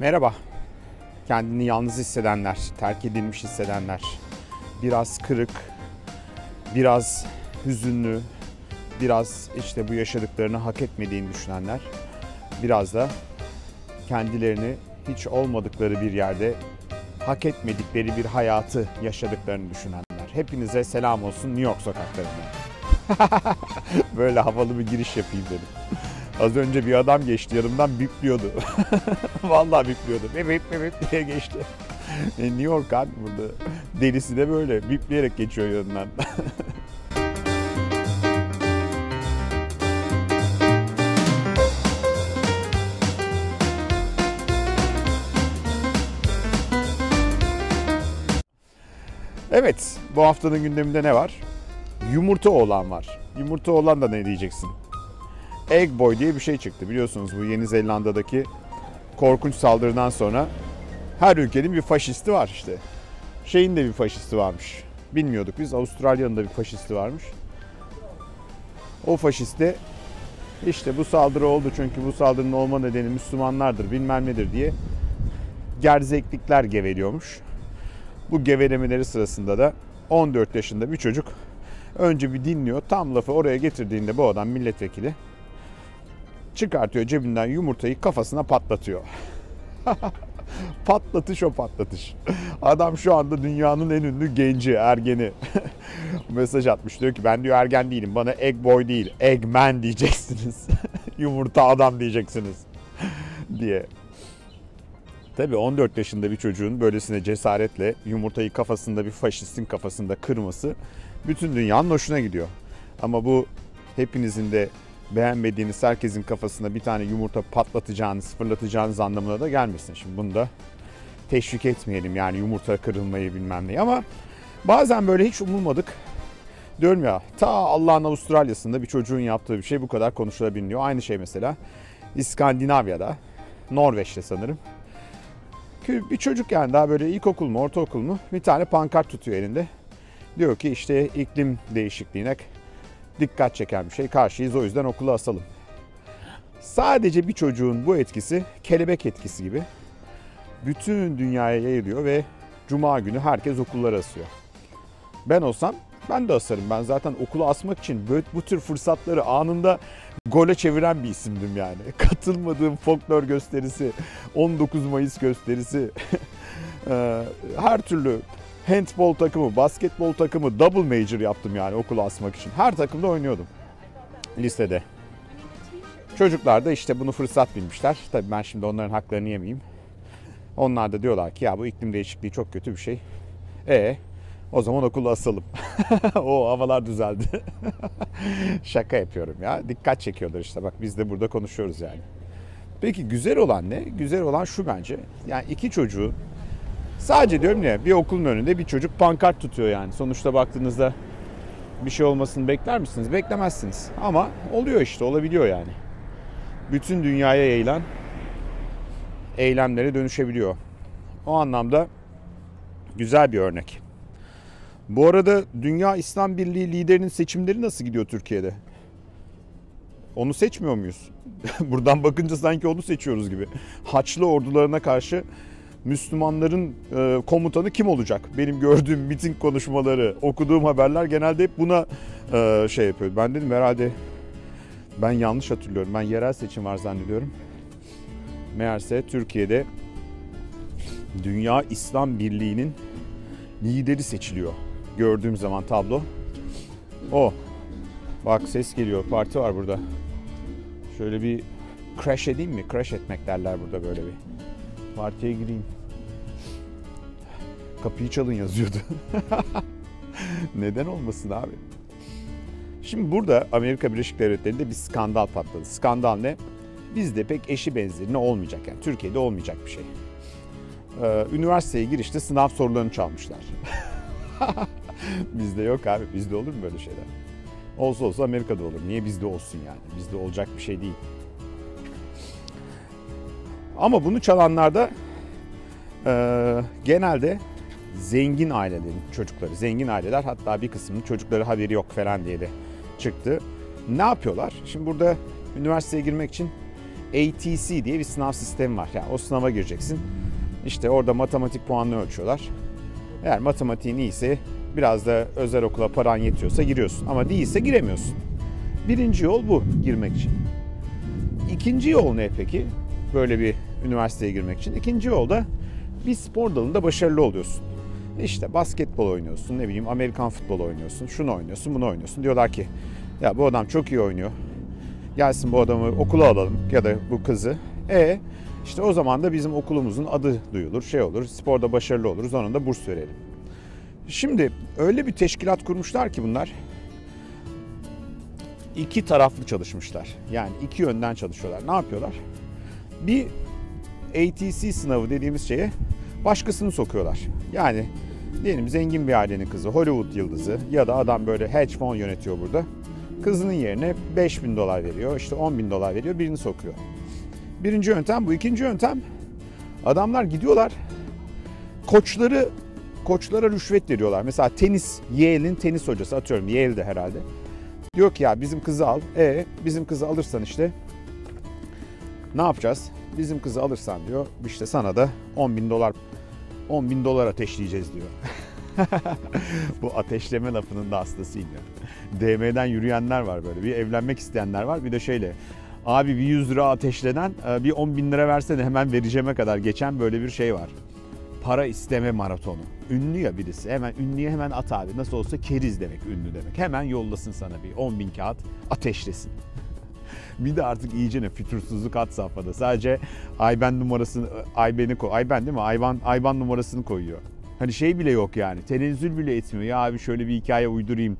Merhaba. Kendini yalnız hissedenler, terk edilmiş hissedenler, biraz kırık, biraz hüzünlü, biraz işte bu yaşadıklarını hak etmediğini düşünenler, biraz da kendilerini hiç olmadıkları bir yerde hak etmedikleri bir hayatı yaşadıklarını düşünenler. Hepinize selam olsun New York sokaklarında. Böyle havalı bir giriş yapayım dedim. Az önce bir adam geçti yanımdan bipliyordu. Vallahi bipliyordu. Bip bip bip diye geçti. E, New York abi burada. Delisi de böyle bipleyerek geçiyor yanından. Evet, bu haftanın gündeminde ne var? Yumurta olan var. Yumurta olan da ne diyeceksin? Egg Boy diye bir şey çıktı. Biliyorsunuz bu Yeni Zelanda'daki korkunç saldırıdan sonra her ülkenin bir faşisti var işte. Şeyin de bir faşisti varmış. Bilmiyorduk biz. Avustralya'nın da bir faşisti varmış. O faşist de işte bu saldırı oldu çünkü bu saldırının olma nedeni Müslümanlardır bilmem nedir diye gerzeklikler geveliyormuş. Bu gevelemeleri sırasında da 14 yaşında bir çocuk önce bir dinliyor. Tam lafı oraya getirdiğinde bu adam milletvekili çıkartıyor cebinden yumurtayı kafasına patlatıyor. patlatış o patlatış. Adam şu anda dünyanın en ünlü genci, ergeni. Mesaj atmış diyor ki ben diyor ergen değilim. Bana egg boy değil, eggman diyeceksiniz. Yumurta adam diyeceksiniz diye. Tabii 14 yaşında bir çocuğun böylesine cesaretle yumurtayı kafasında bir faşistin kafasında kırması bütün dünyanın hoşuna gidiyor. Ama bu hepinizin de beğenmediğiniz herkesin kafasına bir tane yumurta patlatacağınız, fırlatacağınız anlamına da gelmesin. Şimdi bunu da teşvik etmeyelim yani yumurta kırılmayı bilmem neyi ama bazen böyle hiç umulmadık. Diyorum ya ta Allah'ın Avustralya'sında bir çocuğun yaptığı bir şey bu kadar konuşulabiliyor. Aynı şey mesela İskandinavya'da, Norveç'te sanırım. Bir çocuk yani daha böyle ilkokul mu ortaokul mu bir tane pankart tutuyor elinde. Diyor ki işte iklim değişikliğine dikkat çeken bir şey. Karşıyız o yüzden okula asalım. Sadece bir çocuğun bu etkisi kelebek etkisi gibi bütün dünyaya yayılıyor ve cuma günü herkes okullara asıyor. Ben olsam ben de asarım. Ben zaten okula asmak için bu tür fırsatları anında gole çeviren bir isimdim yani. Katılmadığım folklor gösterisi, 19 Mayıs gösterisi, her türlü handball takımı, basketbol takımı double major yaptım yani okula asmak için. Her takımda oynuyordum lisede. Çocuklar da işte bunu fırsat bilmişler. Tabii ben şimdi onların haklarını yemeyeyim. Onlar da diyorlar ki ya bu iklim değişikliği çok kötü bir şey. E o zaman okulu asalım. o havalar düzeldi. Şaka yapıyorum ya. Dikkat çekiyorlar işte. Bak biz de burada konuşuyoruz yani. Peki güzel olan ne? Güzel olan şu bence. Yani iki çocuğu Sadece diyorum ya bir okulun önünde bir çocuk pankart tutuyor yani. Sonuçta baktığınızda bir şey olmasını bekler misiniz? Beklemezsiniz. Ama oluyor işte olabiliyor yani. Bütün dünyaya yayılan eylemlere dönüşebiliyor. O anlamda güzel bir örnek. Bu arada Dünya İslam Birliği liderinin seçimleri nasıl gidiyor Türkiye'de? Onu seçmiyor muyuz? Buradan bakınca sanki onu seçiyoruz gibi. Haçlı ordularına karşı Müslümanların e, komutanı kim olacak? Benim gördüğüm miting konuşmaları, okuduğum haberler genelde hep buna e, şey yapıyor. Ben dedim herhalde ben yanlış hatırlıyorum. Ben yerel seçim var zannediyorum. Meğerse Türkiye'de Dünya İslam Birliği'nin lideri seçiliyor. Gördüğüm zaman tablo. O. Bak ses geliyor. Parti var burada. Şöyle bir crash edeyim mi? Crash etmek derler burada böyle bir. Partiye gireyim. Kapıyı çalın yazıyordu. Neden olmasın abi? Şimdi burada Amerika Birleşik Devletleri'nde bir skandal patladı. Skandal ne? Bizde pek eşi benzeri ne olmayacak yani. Türkiye'de olmayacak bir şey. Ee, üniversiteye girişte sınav sorularını çalmışlar. bizde yok abi. Bizde olur mu böyle şeyler? Olsa olsa Amerika'da olur. Niye bizde olsun yani? Bizde olacak bir şey değil. Ama bunu çalanlar da e, genelde zengin ailelerin çocukları. Zengin aileler hatta bir kısmının çocukları haberi yok falan diye de çıktı. Ne yapıyorlar? Şimdi burada üniversiteye girmek için ATC diye bir sınav sistemi var. Yani o sınava gireceksin. İşte orada matematik puanını ölçüyorlar. Eğer matematiğin iyiyse biraz da özel okula paran yetiyorsa giriyorsun. Ama değilse giremiyorsun. Birinci yol bu girmek için. İkinci yol ne peki? Böyle bir üniversiteye girmek için. İkinci yol da bir spor dalında başarılı oluyorsun. İşte basketbol oynuyorsun, ne bileyim Amerikan futbolu oynuyorsun, şunu oynuyorsun, bunu oynuyorsun. Diyorlar ki ya bu adam çok iyi oynuyor. Gelsin bu adamı okula alalım ya da bu kızı. E işte o zaman da bizim okulumuzun adı duyulur, şey olur, sporda başarılı oluruz, onun da burs verelim. Şimdi öyle bir teşkilat kurmuşlar ki bunlar iki taraflı çalışmışlar. Yani iki yönden çalışıyorlar. Ne yapıyorlar? Bir ATC sınavı dediğimiz şeye başkasını sokuyorlar. Yani diyelim zengin bir ailenin kızı, Hollywood yıldızı ya da adam böyle hedge fund yönetiyor burada. Kızının yerine 5 bin dolar veriyor, işte 10 bin dolar veriyor, birini sokuyor. Birinci yöntem bu. ikinci yöntem adamlar gidiyorlar koçları koçlara rüşvet veriyorlar. Mesela tenis, Yale'in tenis hocası atıyorum Yale'de herhalde. Diyor ki ya bizim kızı al. E bizim kızı alırsan işte ne yapacağız? Bizim kızı alırsan diyor işte sana da 10 bin dolar 10 bin dolar ateşleyeceğiz diyor. Bu ateşleme lafının da hastasıyım ya. DM'den yürüyenler var böyle. Bir evlenmek isteyenler var. Bir de şöyle abi bir 100 lira ateşleden e, bir 10 bin lira versene hemen vereceğime kadar geçen böyle bir şey var. Para isteme maratonu. Ünlü ya birisi. Hemen ünlüye hemen at abi. Nasıl olsa keriz demek ünlü demek. Hemen yollasın sana bir 10 bin kağıt ateşlesin. Bir de artık iyice ne fütursuzluk at safhada. Sadece IBAN numarasını, IBAN'i koy. IBAN değil mi? IBAN, IBAN numarasını koyuyor. Hani şey bile yok yani. Tenezzül bile etmiyor. Ya abi şöyle bir hikaye uydurayım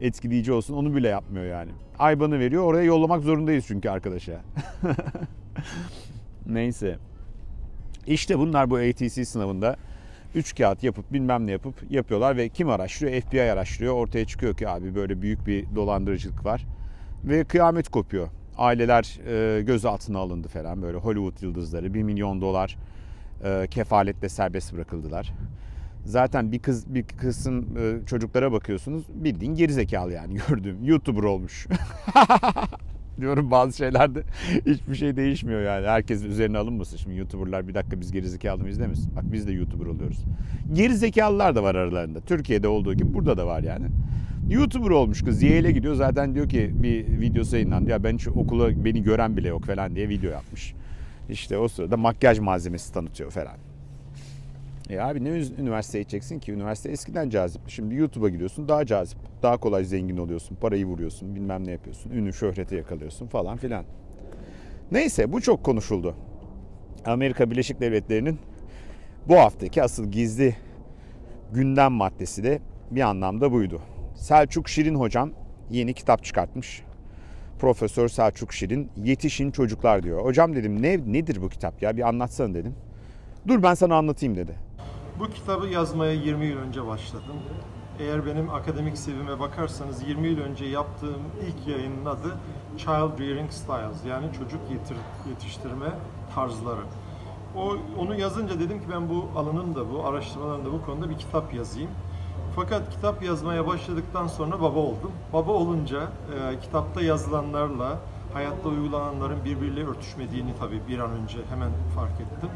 etkileyici olsun. Onu bile yapmıyor yani. IBAN'ı veriyor. Oraya yollamak zorundayız çünkü arkadaşa. Neyse. İşte bunlar bu ATC sınavında 3 kağıt yapıp bilmem ne yapıp yapıyorlar ve kim araştırıyor? FBI araştırıyor. Ortaya çıkıyor ki abi böyle büyük bir dolandırıcılık var. Ve kıyamet kopuyor. Aileler e, gözaltına alındı falan böyle Hollywood yıldızları 1 milyon dolar e, kefaletle serbest bırakıldılar. Zaten bir kız bir kızın e, çocuklara bakıyorsunuz bildiğin gerizekalı yani gördüğüm YouTuber olmuş. diyorum bazı şeylerde hiçbir şey değişmiyor yani. Herkes üzerine alınmasın. Şimdi YouTuber'lar bir dakika biz gerizekalı mıyız demesin. Bak biz de YouTuber oluyoruz. Gerizekalılar da var aralarında. Türkiye'de olduğu gibi burada da var yani. YouTuber olmuş kız. Yale'e gidiyor. Zaten diyor ki bir videosu yayınlandı. Ya ben şu okula beni gören bile yok falan diye video yapmış. İşte o sırada makyaj malzemesi tanıtıyor falan. E abi ne üniversiteye gideceksin ki? Üniversite eskiden cazipti. Şimdi YouTube'a gidiyorsun daha cazip. Daha kolay zengin oluyorsun. Parayı vuruyorsun. Bilmem ne yapıyorsun. Ünlü şöhrete yakalıyorsun falan filan. Neyse bu çok konuşuldu. Amerika Birleşik Devletleri'nin bu haftaki asıl gizli gündem maddesi de bir anlamda buydu. Selçuk Şirin hocam yeni kitap çıkartmış. Profesör Selçuk Şirin Yetişin Çocuklar diyor. Hocam dedim ne nedir bu kitap ya bir anlatsana dedim. Dur ben sana anlatayım dedi. Bu kitabı yazmaya 20 yıl önce başladım. Eğer benim akademik sevime bakarsanız 20 yıl önce yaptığım ilk yayının adı Child Rearing Styles yani çocuk yetiştirme tarzları. O onu yazınca dedim ki ben bu alanın da bu araştırmaların da bu konuda bir kitap yazayım. Fakat kitap yazmaya başladıktan sonra baba oldum. Baba olunca e, kitapta yazılanlarla hayatta uygulananların birbiriyle örtüşmediğini tabii bir an önce hemen fark ettim.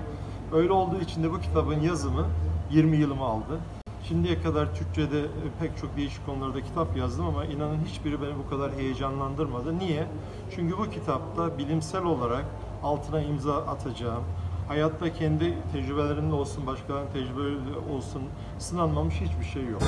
Öyle olduğu için de bu kitabın yazımı 20 yılımı aldı. Şimdiye kadar Türkçe'de e, pek çok değişik konularda kitap yazdım ama inanın hiçbiri beni bu kadar heyecanlandırmadı. Niye? Çünkü bu kitapta bilimsel olarak altına imza atacağım, hayatta kendi tecrübelerimde olsun, başkalarının tecrübeleri olsun sınanmamış hiçbir şey yok.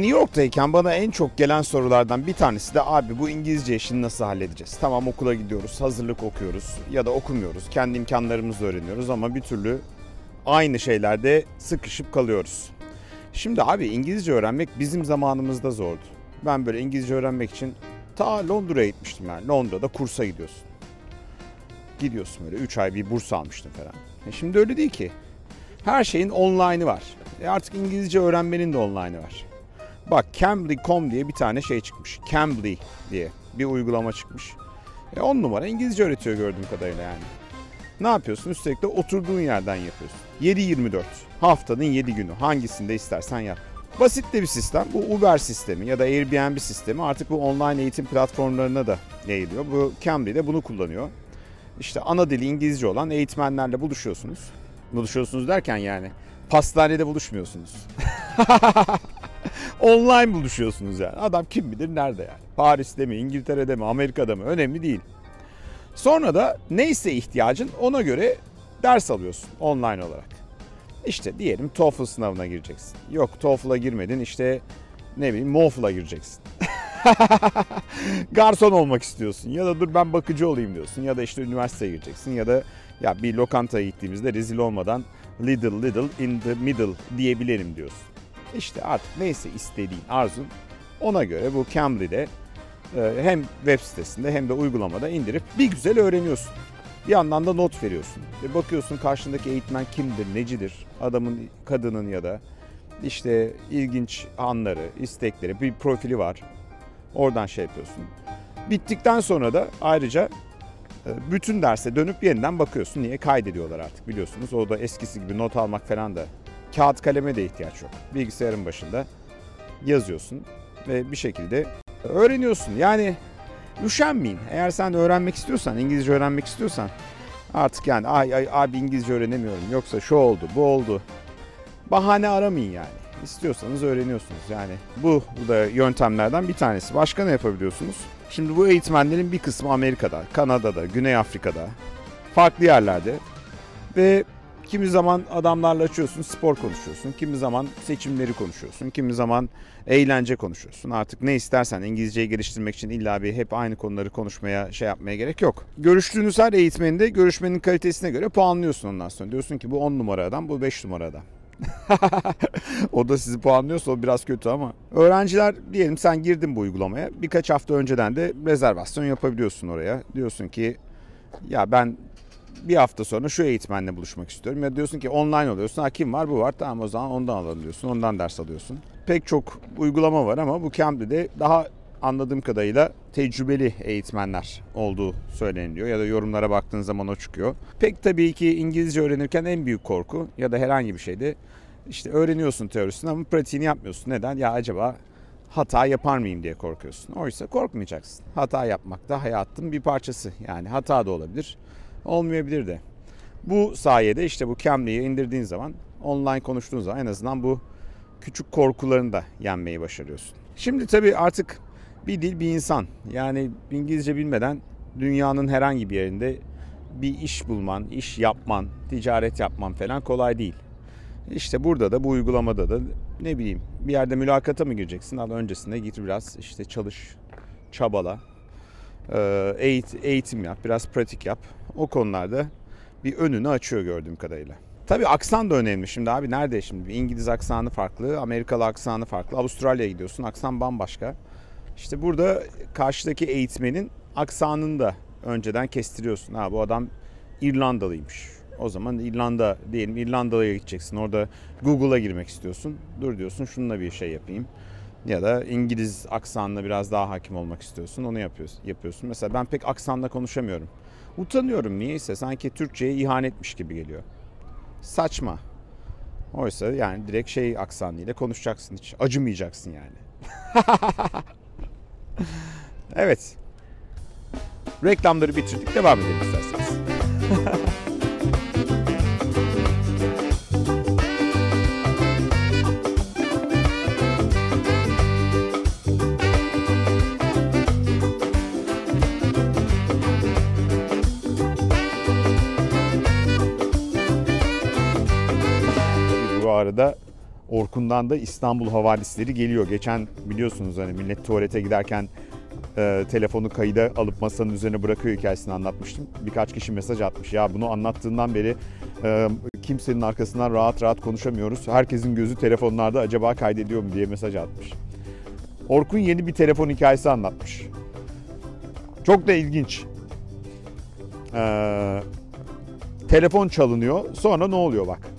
New York'tayken bana en çok gelen sorulardan bir tanesi de abi bu İngilizce işini nasıl halledeceğiz? Tamam okula gidiyoruz, hazırlık okuyoruz ya da okumuyoruz. Kendi imkanlarımızla öğreniyoruz ama bir türlü aynı şeylerde sıkışıp kalıyoruz. Şimdi abi İngilizce öğrenmek bizim zamanımızda zordu. Ben böyle İngilizce öğrenmek için ta Londra'ya gitmiştim yani. Londra'da kursa gidiyorsun. Gidiyorsun böyle 3 ay bir burs almıştım falan. E şimdi öyle değil ki. Her şeyin online'ı var. E artık İngilizce öğrenmenin de online'ı var. Bak Cambly.com diye bir tane şey çıkmış. Cambly diye bir uygulama çıkmış. E 10 numara İngilizce öğretiyor gördüğüm kadarıyla yani. Ne yapıyorsun? Üstelik de oturduğun yerden yapıyorsun. 7-24. Haftanın 7 günü. Hangisinde istersen yap. Basit de bir sistem. Bu Uber sistemi ya da Airbnb sistemi artık bu online eğitim platformlarına da yayılıyor. Bu Cambly de bunu kullanıyor. İşte ana dili İngilizce olan eğitmenlerle buluşuyorsunuz. Buluşuyorsunuz derken yani pastanede buluşmuyorsunuz. Online buluşuyorsunuz yani. Adam kim bilir nerede yani. Paris'te mi, İngiltere'de mi, Amerika'da mı önemli değil. Sonra da neyse ihtiyacın ona göre ders alıyorsun online olarak. İşte diyelim TOEFL sınavına gireceksin. Yok TOEFL'a girmedin işte ne bileyim MOEFL'a gireceksin. Garson olmak istiyorsun ya da dur ben bakıcı olayım diyorsun ya da işte üniversiteye gireceksin ya da ya bir lokantaya gittiğimizde rezil olmadan little little in the middle diyebilirim diyorsun. İşte artık neyse istediğin arzun ona göre bu Cambly'de e, hem web sitesinde hem de uygulamada indirip bir güzel öğreniyorsun. Bir yandan da not veriyorsun. E bakıyorsun karşındaki eğitmen kimdir, necidir, adamın, kadının ya da işte ilginç anları, istekleri, bir profili var. Oradan şey yapıyorsun. Bittikten sonra da ayrıca e, bütün derse dönüp yeniden bakıyorsun. Niye? Kaydediyorlar artık biliyorsunuz. O da eskisi gibi not almak falan da kağıt kaleme de ihtiyaç yok. Bilgisayarın başında yazıyorsun ve bir şekilde öğreniyorsun. Yani üşenmeyin. Eğer sen öğrenmek istiyorsan, İngilizce öğrenmek istiyorsan artık yani ay ay abi İngilizce öğrenemiyorum. Yoksa şu oldu, bu oldu. Bahane aramayın yani. İstiyorsanız öğreniyorsunuz. Yani bu, da yöntemlerden bir tanesi. Başka ne yapabiliyorsunuz? Şimdi bu eğitmenlerin bir kısmı Amerika'da, Kanada'da, Güney Afrika'da, farklı yerlerde ve kimi zaman adamlarla açıyorsun, spor konuşuyorsun, kimi zaman seçimleri konuşuyorsun, kimi zaman eğlence konuşuyorsun. Artık ne istersen İngilizceyi geliştirmek için illa bir hep aynı konuları konuşmaya şey yapmaya gerek yok. Görüştüğünüz her eğitmeni de görüşmenin kalitesine göre puanlıyorsun ondan sonra. Diyorsun ki bu 10 numara adam, bu 5 numara adam. o da sizi puanlıyorsa o biraz kötü ama. Öğrenciler diyelim sen girdin bu uygulamaya. Birkaç hafta önceden de rezervasyon yapabiliyorsun oraya. Diyorsun ki ya ben bir hafta sonra şu eğitmenle buluşmak istiyorum. Ya diyorsun ki online oluyorsun. Ha kim var bu var. Tamam o zaman ondan alalım diyorsun. Ondan ders alıyorsun. Pek çok uygulama var ama bu Cambly'de daha anladığım kadarıyla tecrübeli eğitmenler olduğu söyleniliyor ya da yorumlara baktığın zaman o çıkıyor. Pek tabii ki İngilizce öğrenirken en büyük korku ya da herhangi bir şeyde işte öğreniyorsun teorisini ama pratiğini yapmıyorsun. Neden? Ya acaba hata yapar mıyım diye korkuyorsun. Oysa korkmayacaksın. Hata yapmak da hayatın bir parçası. Yani hata da olabilir, olmayabilir de. Bu sayede işte bu Cambly'i indirdiğin zaman, online konuştuğun zaman en azından bu küçük korkularını da yenmeyi başarıyorsun. Şimdi tabii artık bir dil bir insan. Yani İngilizce bilmeden dünyanın herhangi bir yerinde bir iş bulman, iş yapman, ticaret yapman falan kolay değil. İşte burada da bu uygulamada da ne bileyim bir yerde mülakata mı gireceksin? Al öncesinde git biraz işte çalış, çabala, eğitim yap, biraz pratik yap. O konularda bir önünü açıyor gördüğüm kadarıyla. Tabii aksan da önemli şimdi abi nerede şimdi? İngiliz aksanı farklı, Amerikalı aksanı farklı. Avustralya'ya gidiyorsun aksan bambaşka. İşte burada karşıdaki eğitmenin aksanını da önceden kestiriyorsun. Ha bu adam İrlandalıymış. O zaman İrlanda diyelim İrlanda'ya gideceksin. Orada Google'a girmek istiyorsun. Dur diyorsun şununla bir şey yapayım. Ya da İngiliz aksanına biraz daha hakim olmak istiyorsun. Onu yapıyorsun. yapıyorsun. Mesela ben pek aksanla konuşamıyorum. Utanıyorum niyeyse. Sanki Türkçe'ye ihanetmiş gibi geliyor. Saçma. Oysa yani direkt şey aksanıyla konuşacaksın hiç. Acımayacaksın yani. evet. Reklamları bitirdik. Devam edelim isterseniz. Arada Orkun'dan da İstanbul havalisleri geliyor. Geçen biliyorsunuz hani millet tuvalete giderken e, telefonu kayıda alıp masanın üzerine bırakıyor hikayesini anlatmıştım. Birkaç kişi mesaj atmış. Ya bunu anlattığından beri Ee, kimsenin arkasından rahat rahat konuşamıyoruz. Herkesin gözü telefonlarda acaba kaydediyor mu diye mesaj atmış. Orkun yeni bir telefon hikayesi anlatmış. Çok da ilginç. Ee, telefon çalınıyor. Sonra ne oluyor bak.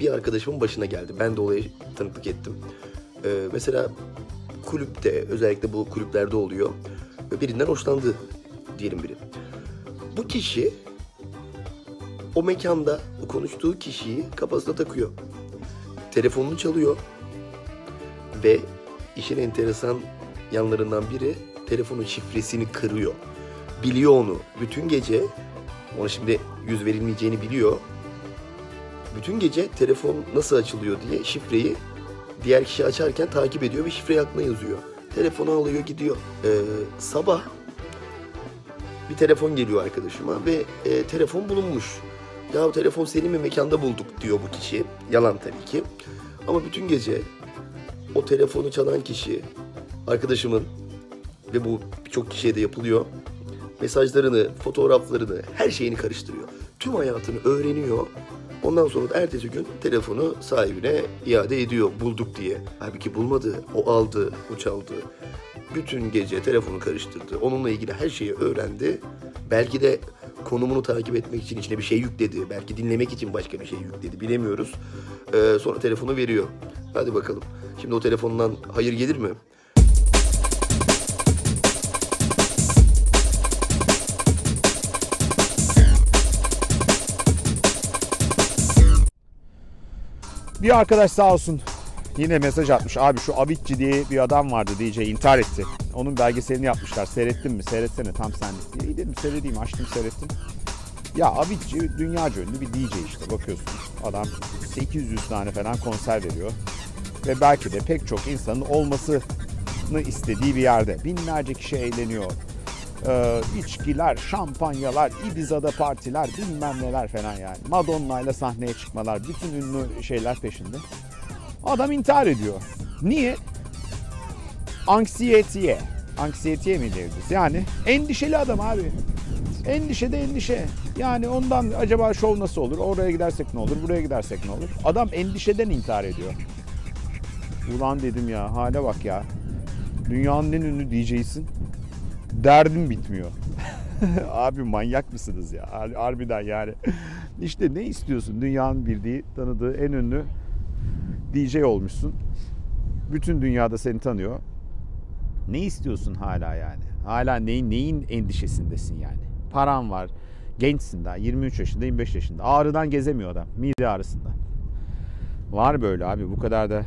Bir arkadaşımın başına geldi. Ben de olaya tanıklık ettim. Ee, mesela kulüpte özellikle bu kulüplerde oluyor. Birinden hoşlandı diyelim biri. Bu kişi o mekanda o konuştuğu kişiyi kafasına takıyor. Telefonunu çalıyor. Ve işin enteresan yanlarından biri telefonun şifresini kırıyor. Biliyor onu. Bütün gece ona şimdi yüz verilmeyeceğini biliyor bütün gece telefon nasıl açılıyor diye şifreyi diğer kişi açarken takip ediyor ve şifreyi aklına yazıyor. Telefonu alıyor gidiyor. Ee, sabah bir telefon geliyor arkadaşıma ve e, telefon bulunmuş. Ya telefon senin mi mekanda bulduk diyor bu kişi. Yalan tabii ki. Ama bütün gece o telefonu çalan kişi arkadaşımın ve bu birçok kişiye de yapılıyor. Mesajlarını, fotoğraflarını, her şeyini karıştırıyor. Tüm hayatını öğreniyor. Ondan sonra da ertesi gün telefonu sahibine iade ediyor bulduk diye. Halbuki bulmadı. O aldı, o çaldı. Bütün gece telefonu karıştırdı. Onunla ilgili her şeyi öğrendi. Belki de konumunu takip etmek için içine bir şey yükledi. Belki dinlemek için başka bir şey yükledi. Bilemiyoruz. Ee, sonra telefonu veriyor. Hadi bakalım. Şimdi o telefondan hayır gelir mi? Bir arkadaş sağ olsun yine mesaj atmış. Abi şu Avicii diye bir adam vardı DJ intihar etti. Onun belgeselini yapmışlar. Seyrettin mi? Seyretsene tam senlik. İyi dedim seyredeyim açtım seyrettim. Ya Avicii dünyaca ünlü bir DJ işte bakıyorsunuz. Adam 800 tane falan konser veriyor. Ve belki de pek çok insanın olmasını istediği bir yerde. Binlerce kişi eğleniyor. Ee, içkiler, şampanyalar, Ibiza'da partiler, bilmem neler falan yani. Madonna ile sahneye çıkmalar, bütün ünlü şeyler peşinde. Adam intihar ediyor. Niye? Anksiyetiye. Anksiyetiye mi diyoruz? Yani endişeli adam abi. Endişe de endişe. Yani ondan acaba şov nasıl olur? Oraya gidersek ne olur? Buraya gidersek ne olur? Adam endişeden intihar ediyor. Ulan dedim ya hale bak ya. Dünyanın en ünlü DJ'sin. Derdim bitmiyor. Abi manyak mısınız ya? Har- Harbiden yani. İşte ne istiyorsun? Dünyanın bildiği, tanıdığı en ünlü DJ olmuşsun. Bütün dünyada seni tanıyor. Ne istiyorsun hala yani? Hala neyin neyin endişesindesin yani? Paran var. Gençsin daha. 23 yaşında, 25 yaşında. Ağrıdan gezemiyor adam. Mide ağrısında. Var böyle abi. Bu kadar da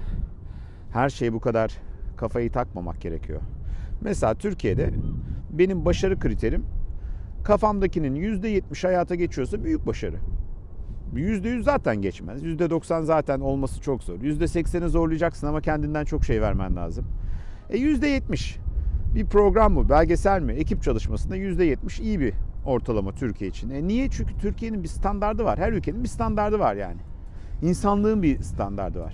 her şey bu kadar kafayı takmamak gerekiyor. Mesela Türkiye'de benim başarı kriterim kafamdakinin %70 hayata geçiyorsa büyük başarı. %100 zaten geçmez. %90 zaten olması çok zor. %80'i zorlayacaksın ama kendinden çok şey vermen lazım. E %70 bir program mı, belgesel mi, ekip çalışmasında %70 iyi bir ortalama Türkiye için. E niye? Çünkü Türkiye'nin bir standardı var. Her ülkenin bir standardı var yani. İnsanlığın bir standardı var.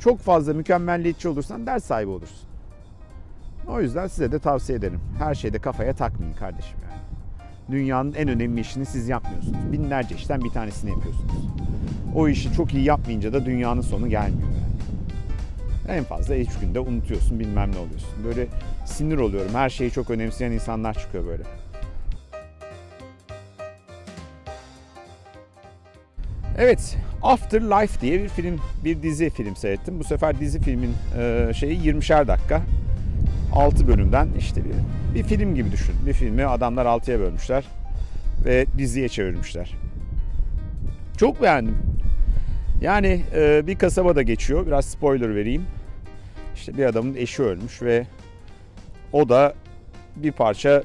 Çok fazla mükemmelliyetçi olursan ders sahibi olursun. O yüzden size de tavsiye ederim. Her şeyde kafaya takmayın kardeşim yani. Dünyanın en önemli işini siz yapmıyorsunuz. Binlerce işten bir tanesini yapıyorsunuz. O işi çok iyi yapmayınca da dünyanın sonu gelmiyor yani. En fazla üç günde unutuyorsun bilmem ne oluyorsun. Böyle sinir oluyorum. Her şeyi çok önemseyen insanlar çıkıyor böyle. Evet, Afterlife diye bir film, bir dizi film seyrettim. Bu sefer dizi filmin e, şeyi 20'şer dakika. 6 bölümden işte bir, bir film gibi düşün. Bir filmi adamlar 6'ya bölmüşler ve diziye çevirmişler. Çok beğendim. Yani e, bir kasabada geçiyor. Biraz spoiler vereyim. İşte bir adamın eşi ölmüş ve o da bir parça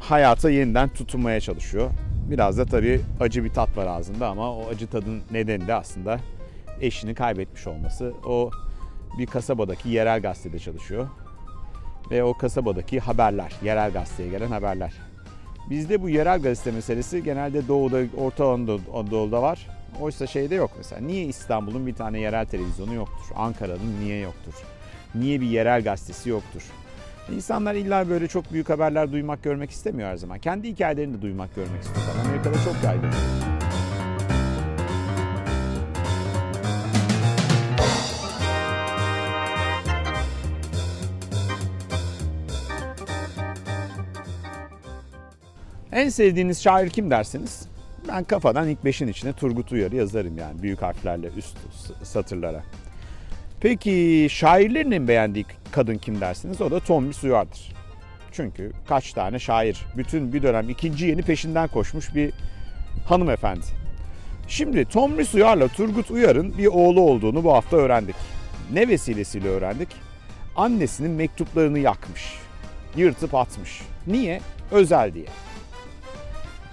hayata yeniden tutunmaya çalışıyor. Biraz da tabii acı bir tat var ağzında ama o acı tadın nedeni de aslında eşini kaybetmiş olması. O bir kasabadaki yerel gazetede çalışıyor. Ve o kasabadaki haberler, yerel gazeteye gelen haberler. Bizde bu yerel gazete meselesi genelde Doğu'da, Orta Anadolu- Anadolu'da var. Oysa şeyde yok mesela. Niye İstanbul'un bir tane yerel televizyonu yoktur? Ankara'nın niye yoktur? Niye bir yerel gazetesi yoktur? İnsanlar illa böyle çok büyük haberler duymak, görmek istemiyor her zaman. Kendi hikayelerini de duymak, görmek istiyorlar. Amerika'da çok yaygın. En sevdiğiniz şair kim dersiniz? Ben kafadan ilk beşin içine Turgut Uyar'ı yazarım yani büyük harflerle üst satırlara. Peki şairlerin en beğendiği kadın kim dersiniz? O da Tomris Uyar'dır. Çünkü kaç tane şair, bütün bir dönem ikinci yeni peşinden koşmuş bir hanımefendi. Şimdi Tomris Uyar'la Turgut Uyar'ın bir oğlu olduğunu bu hafta öğrendik. Ne vesilesiyle öğrendik? Annesinin mektuplarını yakmış. Yırtıp atmış. Niye? Özel diye.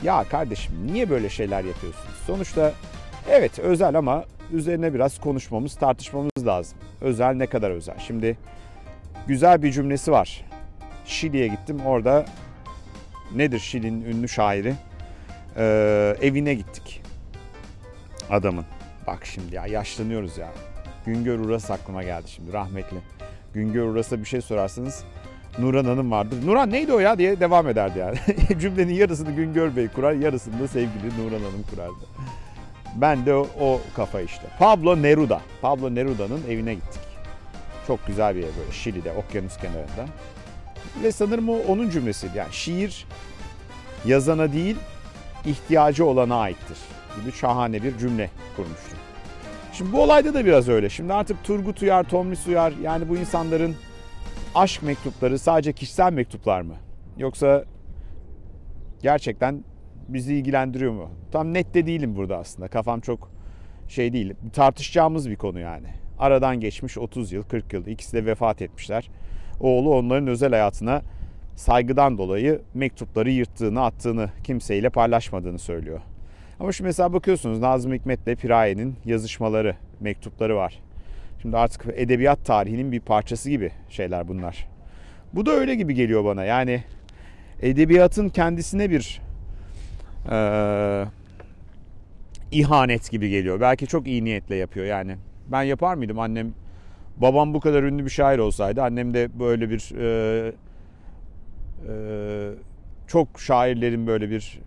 Ya kardeşim niye böyle şeyler yapıyorsunuz? Sonuçta evet özel ama üzerine biraz konuşmamız, tartışmamız lazım. Özel ne kadar özel? Şimdi güzel bir cümlesi var. Şili'ye gittim. Orada nedir Şili'nin ünlü şairi? Ee, evine gittik. Adamın. Bak şimdi ya yaşlanıyoruz ya. Güngör Uras aklıma geldi şimdi rahmetli. Güngör Uras'a bir şey sorarsanız Nuran Hanım vardır. Nuran neydi o ya diye devam ederdi yani. Cümlenin yarısını Güngör Bey kurar, yarısını da sevgili Nuran Hanım kurardı. Ben de o, o kafa işte. Pablo Neruda. Pablo Neruda'nın evine gittik. Çok güzel bir ev böyle Şili'de, okyanus kenarında. Ve sanırım o onun cümlesiydi. Yani şiir yazana değil, ihtiyacı olana aittir gibi şahane bir cümle kurmuştu. Şimdi bu olayda da biraz öyle. Şimdi artık Turgut Uyar, Tomris Uyar yani bu insanların aşk mektupları sadece kişisel mektuplar mı? Yoksa gerçekten bizi ilgilendiriyor mu? Tam net de değilim burada aslında. Kafam çok şey değil. Tartışacağımız bir konu yani. Aradan geçmiş 30 yıl, 40 yıl. İkisi de vefat etmişler. Oğlu onların özel hayatına saygıdan dolayı mektupları yırttığını, attığını, kimseyle paylaşmadığını söylüyor. Ama şimdi mesela bakıyorsunuz Nazım Hikmet'le Piraye'nin yazışmaları, mektupları var. Şimdi artık edebiyat tarihinin bir parçası gibi şeyler bunlar. Bu da öyle gibi geliyor bana. Yani edebiyatın kendisine bir e, ihanet gibi geliyor. Belki çok iyi niyetle yapıyor yani. Ben yapar mıydım annem? Babam bu kadar ünlü bir şair olsaydı annem de böyle bir e, e, çok şairlerin böyle bir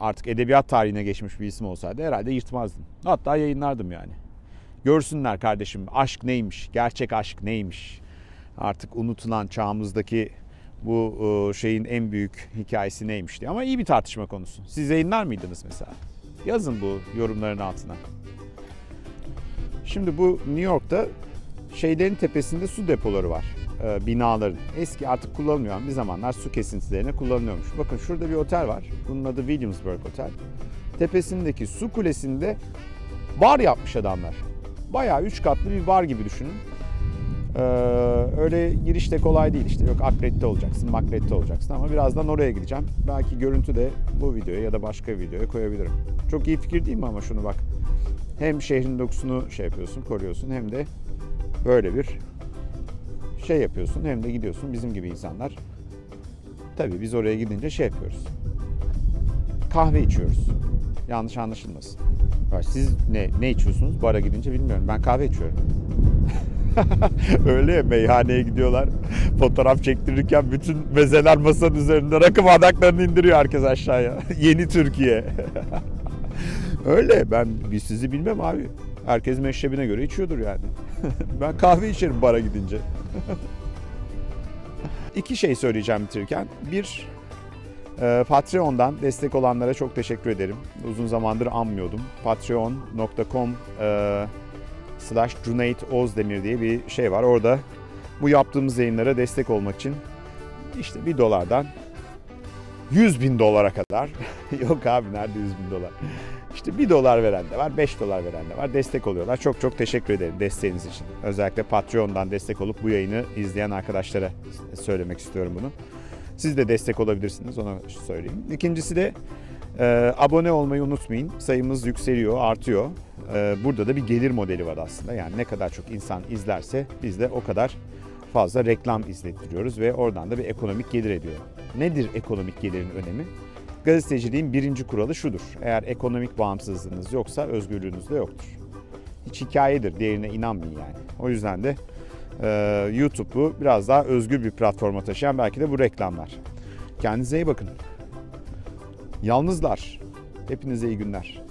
artık edebiyat tarihine geçmiş bir isim olsaydı herhalde yırtmazdım. Hatta yayınlardım yani. Görsünler kardeşim aşk neymiş, gerçek aşk neymiş. Artık unutulan çağımızdaki bu şeyin en büyük hikayesi neymiş diye. Ama iyi bir tartışma konusu. Siz yayınlar mıydınız mesela? Yazın bu yorumların altına. Şimdi bu New York'ta şeylerin tepesinde su depoları var. binaların. Eski artık kullanılmıyor bir zamanlar su kesintilerine kullanılıyormuş. Bakın şurada bir otel var. Bunun adı Williamsburg Otel. Tepesindeki su kulesinde bar yapmış adamlar. Bayağı üç katlı bir bar gibi düşünün. Ee, öyle girişte kolay değil işte. Yok akredite olacaksın, makredite olacaksın ama birazdan oraya gideceğim. Belki görüntü de bu videoya ya da başka videoya koyabilirim. Çok iyi fikir değil mi ama şunu bak. Hem şehrin dokusunu şey yapıyorsun, koruyorsun hem de böyle bir şey yapıyorsun. Hem de gidiyorsun bizim gibi insanlar. Tabii biz oraya gidince şey yapıyoruz. Kahve içiyoruz. Yanlış anlaşılmasın. Siz ne ne içiyorsunuz? Bara gidince bilmiyorum. Ben kahve içiyorum. Öyle ya meyhaneye gidiyorlar. Fotoğraf çektirirken bütün mezeler masanın üzerinde rakı bardaklarını indiriyor herkes aşağıya. Yeni Türkiye. Öyle ben biz sizi bilmem abi. Herkes meşrebine göre içiyordur yani. ben kahve içerim bara gidince. İki şey söyleyeceğim bitirirken. Bir, Patreon'dan destek olanlara çok teşekkür ederim. Uzun zamandır anmıyordum. Patreon.com e, slash Ozdemir diye bir şey var. Orada bu yaptığımız yayınlara destek olmak için işte bir dolardan 100 bin dolara kadar yok abi nerede 100 bin dolar işte bir dolar veren de var 5 dolar veren de var destek oluyorlar çok çok teşekkür ederim desteğiniz için özellikle Patreon'dan destek olup bu yayını izleyen arkadaşlara söylemek istiyorum bunu siz de destek olabilirsiniz ona söyleyeyim İkincisi de e, abone olmayı unutmayın sayımız yükseliyor artıyor e, burada da bir gelir modeli var aslında yani ne kadar çok insan izlerse biz de o kadar fazla reklam izlettiriyoruz ve oradan da bir ekonomik gelir ediyor. Nedir ekonomik gelirin önemi? Gazeteciliğin birinci kuralı şudur. Eğer ekonomik bağımsızlığınız yoksa özgürlüğünüz de yoktur. Hiç hikayedir, diğerine inanmayın yani. O yüzden de YouTube'u biraz daha özgür bir platforma taşıyan belki de bu reklamlar. Kendinize iyi bakın. Yalnızlar. Hepinize iyi günler.